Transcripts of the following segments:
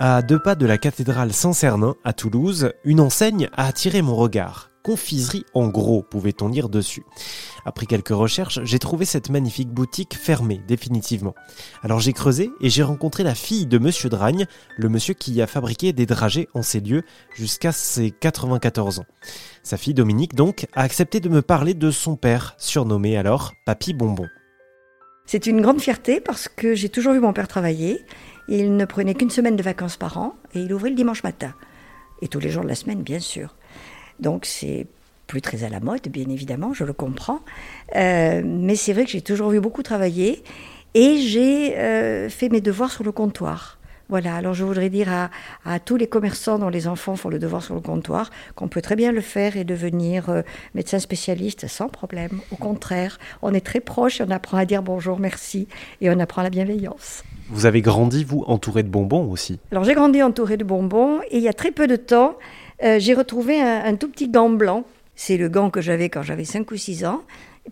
À deux pas de la cathédrale Saint-Cernin, à Toulouse, une enseigne a attiré mon regard. Confiserie en gros, pouvait-on lire dessus. Après quelques recherches, j'ai trouvé cette magnifique boutique fermée définitivement. Alors j'ai creusé et j'ai rencontré la fille de Monsieur Dragne, le monsieur qui a fabriqué des dragées en ces lieux jusqu'à ses 94 ans. Sa fille Dominique donc a accepté de me parler de son père, surnommé alors Papy Bonbon. C'est une grande fierté parce que j'ai toujours vu mon père travailler. Il ne prenait qu'une semaine de vacances par an et il ouvrait le dimanche matin. Et tous les jours de la semaine, bien sûr. Donc c'est plus très à la mode, bien évidemment, je le comprends. Euh, mais c'est vrai que j'ai toujours vu beaucoup travailler et j'ai euh, fait mes devoirs sur le comptoir. Voilà, alors je voudrais dire à, tous les commerçants dont les enfants font le devoir sur le comptoir qu'on peut très bien le faire et devenir euh, médecin spécialiste sans problème. Au contraire, on est très proche, on apprend à dire bonjour, merci et on apprend la bienveillance. Vous avez grandi, vous, entouré de bonbons aussi Alors j'ai grandi entouré de bonbons et il y a très peu de temps, euh, j'ai retrouvé un, tout petit gant blanc. C'est le gant que j'avais quand j'avais 5 ou 6 ans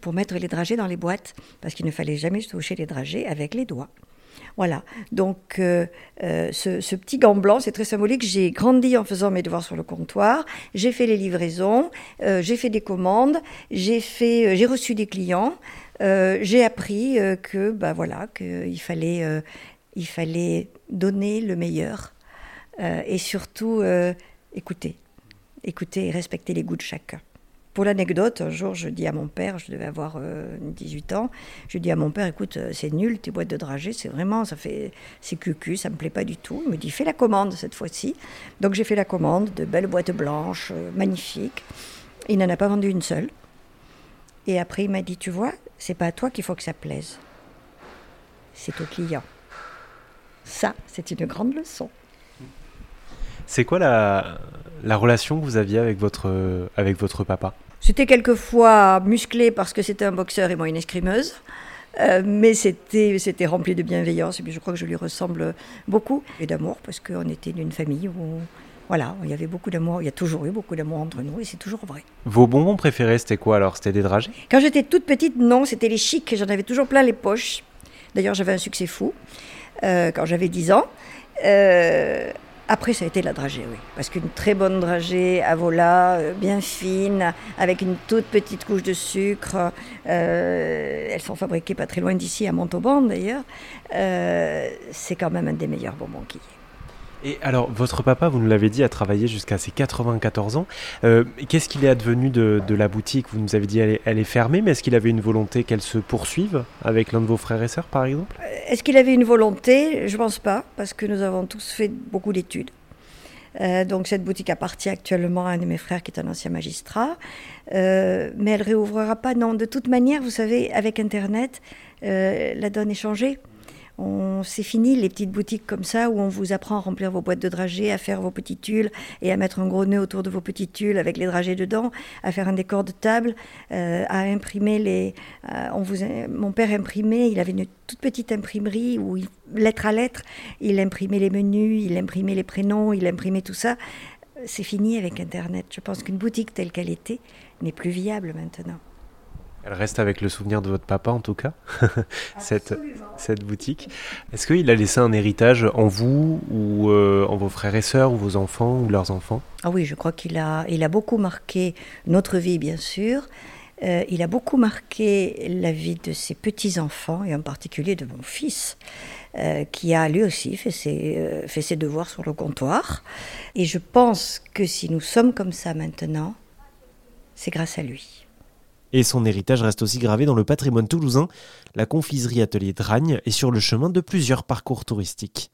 pour mettre les dragées dans les boîtes parce qu'il ne fallait jamais toucher les dragées avec les doigts. Voilà. Donc, euh, euh, ce, petit gant blanc, c'est très symbolique. J'ai grandi en faisant mes devoirs sur le comptoir. J'ai fait les livraisons. Euh, j'ai fait des commandes. J'ai reçu des clients. j'ai appris que, bah voilà, qu'il fallait, il fallait donner le meilleur et surtout écouter, écouter et respecter les goûts de chacun. Pour l'anecdote, un jour, je dis à mon père, je devais avoir 18 euh, ans, je dis à mon père, écoute, euh, c'est nul, tes boîtes de dragées, c'est vraiment, ça fait, c'est cucu, ça me plaît pas du tout. Il me dit, fais la commande cette fois-ci. Donc j'ai fait la commande de belles boîtes blanches, euh, magnifiques. Il n'en a pas vendu une seule. Et après, il m'a dit, tu vois, c'est pas à toi qu'il faut que ça plaise, c'est au client. Ça, c'est une grande leçon. C'est quoi la, la relation que vous aviez avec votre, avec votre papa? C'était quelquefois musclé parce que c'était un boxeur et moi une escrimeuse. Euh, mais c'était, c'était rempli de bienveillance et puis je crois que je lui ressemble beaucoup et d'amour parce qu'on était d'une famille où voilà, il y avait beaucoup d'amour, il y a toujours eu beaucoup d'amour entre nous et c'est toujours vrai. Vos bonbons préférés c'était quoi alors? C'était des dragées? Quand j'étais toute petite, non, c'était les chics, j'en avais toujours plein les poches. D'ailleurs j'avais un succès fou euh, quand j'avais 10 ans. Euh, après, ça a été la dragée, oui. Parce qu'une très bonne dragée à vola, euh, bien fine, avec une toute petite couche de sucre. Euh, elles sont fabriquées pas très loin d'ici, à Montauban d'ailleurs. Euh, c'est quand même un des meilleurs bonbons qui est. Et alors, votre papa, vous nous l'avez dit, a travaillé jusqu'à ses 94 ans. Qu'est-ce qu'il est advenu de, la boutique? Vous nous avez dit elle est, fermée, mais est-ce qu'il avait une volonté qu'elle se poursuive avec l'un de vos frères et sœurs, par exemple? Est-ce qu'il avait une volonté? Je ne pense pas, parce que nous avons tous fait beaucoup d'études. Euh, donc cette boutique appartient actuellement à un de mes frères qui est un ancien magistrat, mais elle réouvrira pas. Non, de toute manière, vous savez, avec Internet, la donne est changée. C'est fini les petites boutiques comme ça où on vous apprend à remplir vos boîtes de dragées, à faire vos petits tulles et à mettre un gros nœud autour de vos petits tulles avec les dragées dedans, à faire un décor de table, euh, à imprimer les. Euh, on vous, mon père imprimait, il avait une toute petite imprimerie où, lettre à lettre, il imprimait les menus, il imprimait les prénoms, il imprimait tout ça. C'est fini avec Internet. Je pense qu'une boutique telle qu'elle était n'est plus viable maintenant. Elle reste avec le souvenir de votre papa en tout cas, cette, cette boutique. Est-ce qu'il a laissé un héritage en vous ou euh, en vos frères et sœurs ou vos enfants ou leurs enfants? Ah oui, je crois qu'il a, il a beaucoup marqué notre vie bien sûr. Euh, il a beaucoup marqué la vie de ses petits-enfants et en particulier de mon fils. Euh, qui a lui aussi fait ses, fait ses devoirs sur le comptoir. Et je pense que si nous sommes comme ça maintenant, c'est grâce à lui. Et son héritage reste aussi gravé dans le patrimoine toulousain. La confiserie Atelier Dragne est sur le chemin de plusieurs parcours touristiques.